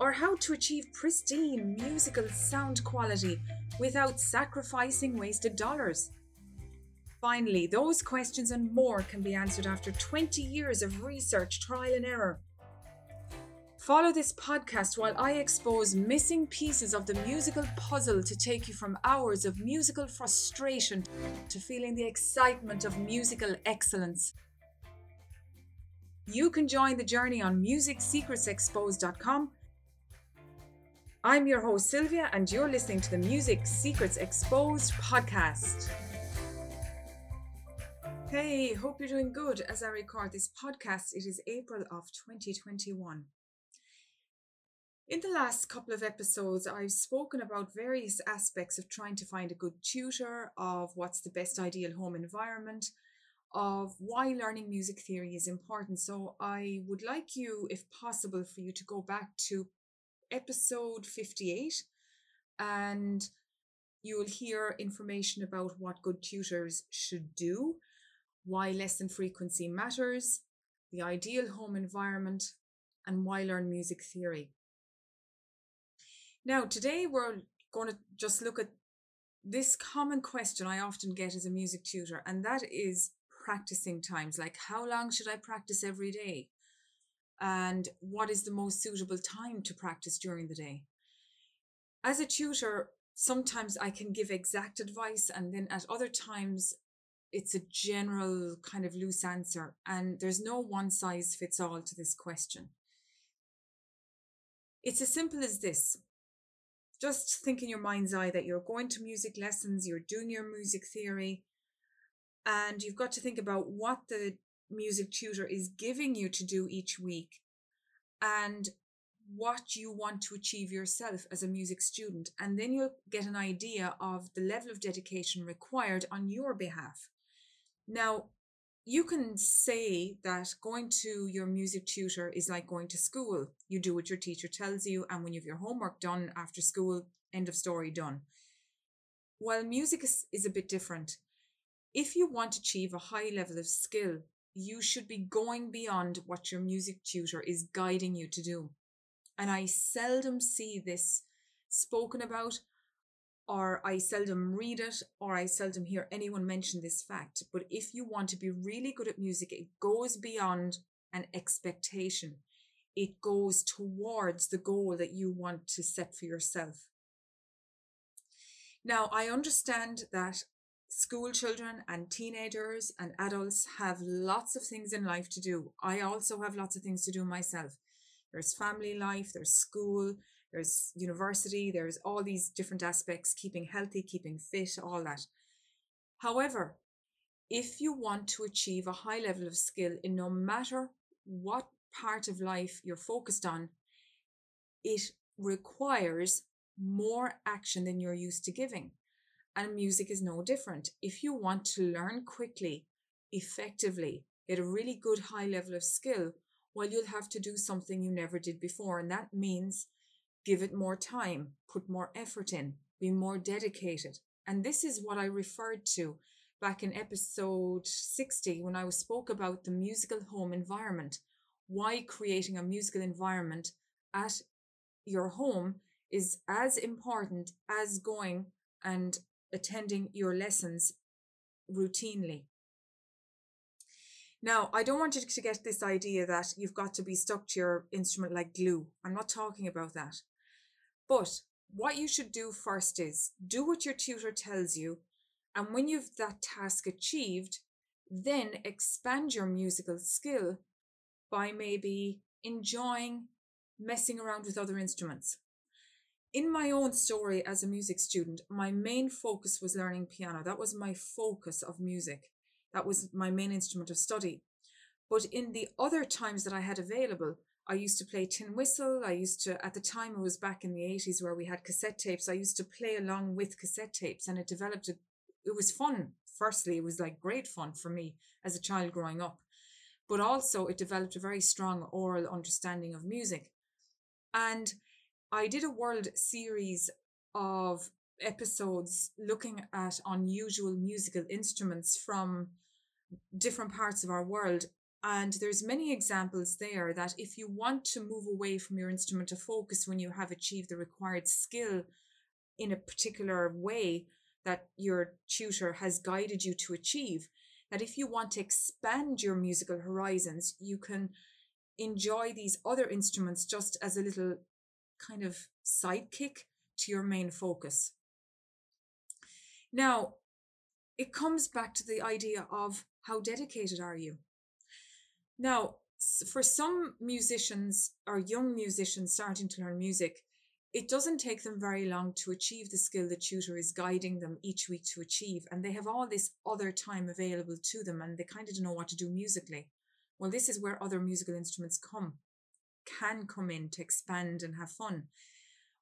or how to achieve pristine musical sound quality without sacrificing wasted dollars. Finally, those questions and more can be answered after 20 years of research, trial, and error. Follow this podcast while I expose missing pieces of the musical puzzle to take you from hours of musical frustration to feeling the excitement of musical excellence. You can join the journey on MusicSecretsExposed.com. I'm your host, Sylvia, and you're listening to the Music Secrets Exposed podcast. Hey, hope you're doing good as I record this podcast. It is April of 2021. In the last couple of episodes, I've spoken about various aspects of trying to find a good tutor, of what's the best ideal home environment, of why learning music theory is important. So, I would like you, if possible, for you to go back to episode 58 and you will hear information about what good tutors should do, why lesson frequency matters, the ideal home environment, and why learn music theory. Now, today we're going to just look at this common question I often get as a music tutor, and that is practicing times. Like, how long should I practice every day? And what is the most suitable time to practice during the day? As a tutor, sometimes I can give exact advice, and then at other times, it's a general kind of loose answer, and there's no one size fits all to this question. It's as simple as this just think in your mind's eye that you're going to music lessons, you're doing your music theory, and you've got to think about what the music tutor is giving you to do each week and what you want to achieve yourself as a music student. And then you'll get an idea of the level of dedication required on your behalf. Now, you can say that going to your music tutor is like going to school. You do what your teacher tells you, and when you have your homework done after school, end of story done. While music is, is a bit different, if you want to achieve a high level of skill, you should be going beyond what your music tutor is guiding you to do. And I seldom see this spoken about or I seldom read it, or I seldom hear anyone mention this fact. But if you want to be really good at music, it goes beyond an expectation. It goes towards the goal that you want to set for yourself. Now, I understand that school children and teenagers and adults have lots of things in life to do. I also have lots of things to do myself. There's family life, there's school, there's university, there's all these different aspects, keeping healthy, keeping fit, all that. However, if you want to achieve a high level of skill in no matter what part of life you're focused on, it requires more action than you're used to giving. And music is no different. If you want to learn quickly, effectively, get a really good high level of skill, well, you'll have to do something you never did before. And that means give it more time, put more effort in, be more dedicated. And this is what I referred to back in episode 60 when I spoke about the musical home environment. Why creating a musical environment at your home is as important as going and attending your lessons routinely. Now, I don't want you to get this idea that you've got to be stuck to your instrument like glue. I'm not talking about that. But what you should do first is do what your tutor tells you. And when you've that task achieved, then expand your musical skill by maybe enjoying messing around with other instruments. In my own story as a music student, my main focus was learning piano. That was my focus of music. That was my main instrument of study. But in the other times that I had available, I used to play tin whistle. I used to, at the time, it was back in the 80s where we had cassette tapes. I used to play along with cassette tapes, and it developed a it was fun. Firstly, it was like great fun for me as a child growing up, but also it developed a very strong aural understanding of music. And I did a world series of episodes looking at unusual musical instruments from different parts of our world and there's many examples there that if you want to move away from your instrument to focus when you have achieved the required skill in a particular way that your tutor has guided you to achieve that if you want to expand your musical horizons you can enjoy these other instruments just as a little kind of sidekick to your main focus now it comes back to the idea of how dedicated are you now, for some musicians or young musicians starting to learn music, it doesn't take them very long to achieve the skill the tutor is guiding them each week to achieve. And they have all this other time available to them and they kind of don't know what to do musically. Well, this is where other musical instruments come, can come in to expand and have fun.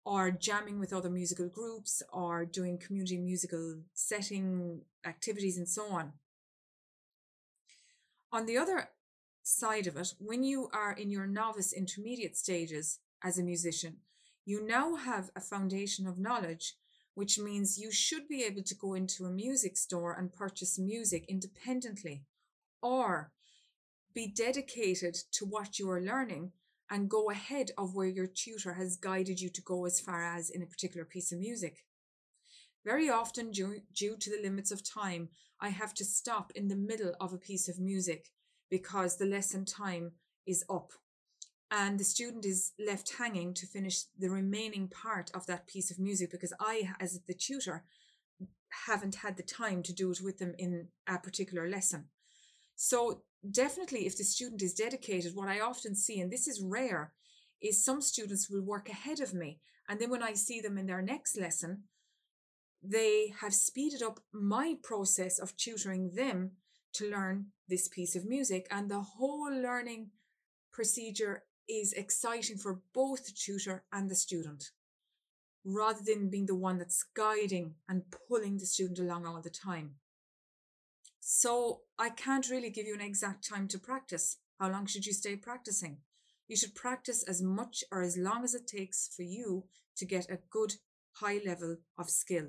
Or jamming with other musical groups, or doing community musical setting activities, and so on. On the other side of it, when you are in your novice intermediate stages as a musician, you now have a foundation of knowledge, which means you should be able to go into a music store and purchase music independently or be dedicated to what you are learning and go ahead of where your tutor has guided you to go as far as in a particular piece of music. Very often, due, due to the limits of time, I have to stop in the middle of a piece of music because the lesson time is up and the student is left hanging to finish the remaining part of that piece of music because I, as the tutor, haven't had the time to do it with them in a particular lesson. So, definitely, if the student is dedicated, what I often see, and this is rare, is some students will work ahead of me. And then when I see them in their next lesson, they have speeded up my process of tutoring them to learn this piece of music. And the whole learning procedure is exciting for both the tutor and the student, rather than being the one that's guiding and pulling the student along all the time. So I can't really give you an exact time to practice. How long should you stay practicing? You should practice as much or as long as it takes for you to get a good high level of skill.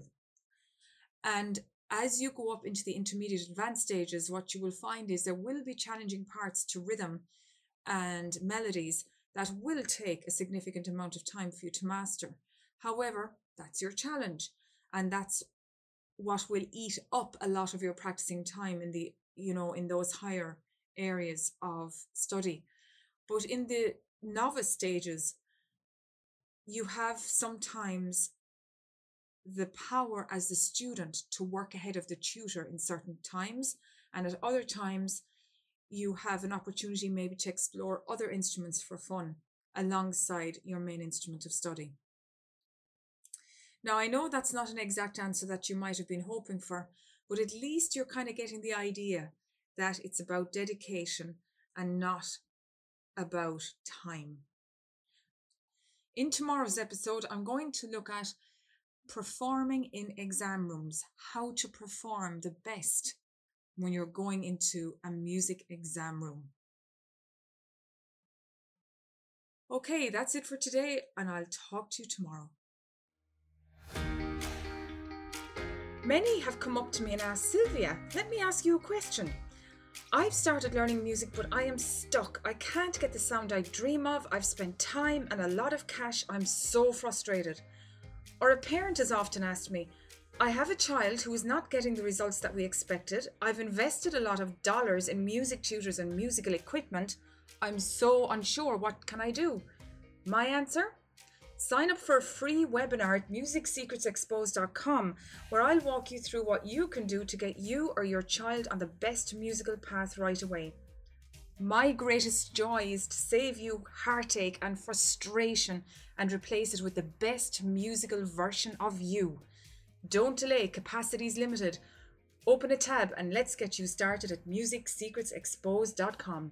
And as you go up into the intermediate advanced stages, what you will find is there will be challenging parts to rhythm and melodies that will take a significant amount of time for you to master. However, that's your challenge. And that's what will eat up a lot of your practicing time in the, you know, in those higher areas of study. But in the novice stages, you have sometimes the power as the student to work ahead of the tutor in certain times. And at other times, you have an opportunity maybe to explore other instruments for fun alongside your main instrument of study. Now, I know that's not an exact answer that you might have been hoping for, but at least you're kind of getting the idea that it's about dedication and not about time. In tomorrow's episode, I'm going to look at performing in exam rooms, how to perform the best when you're going into a music exam room. Okay, that's it for today, and I'll talk to you tomorrow. Many have come up to me and asked, Sylvia, let me ask you a question. I've started learning music, but I am stuck. I can't get the sound I dream of. I've spent time and a lot of cash. I'm so frustrated. Or a parent has often asked me, I have a child who is not getting the results that we expected. I've invested a lot of dollars in music tutors and musical equipment. I'm so unsure. What can I do? My answer? Sign up for a free webinar at musicsecretsexposed.com where I'll walk you through what you can do to get you or your child on the best musical path right away. My greatest joy is to save you heartache and frustration and replace it with the best musical version of you. Don't delay, capacity is limited. Open a tab and let's get you started at musicsecretsexposed.com.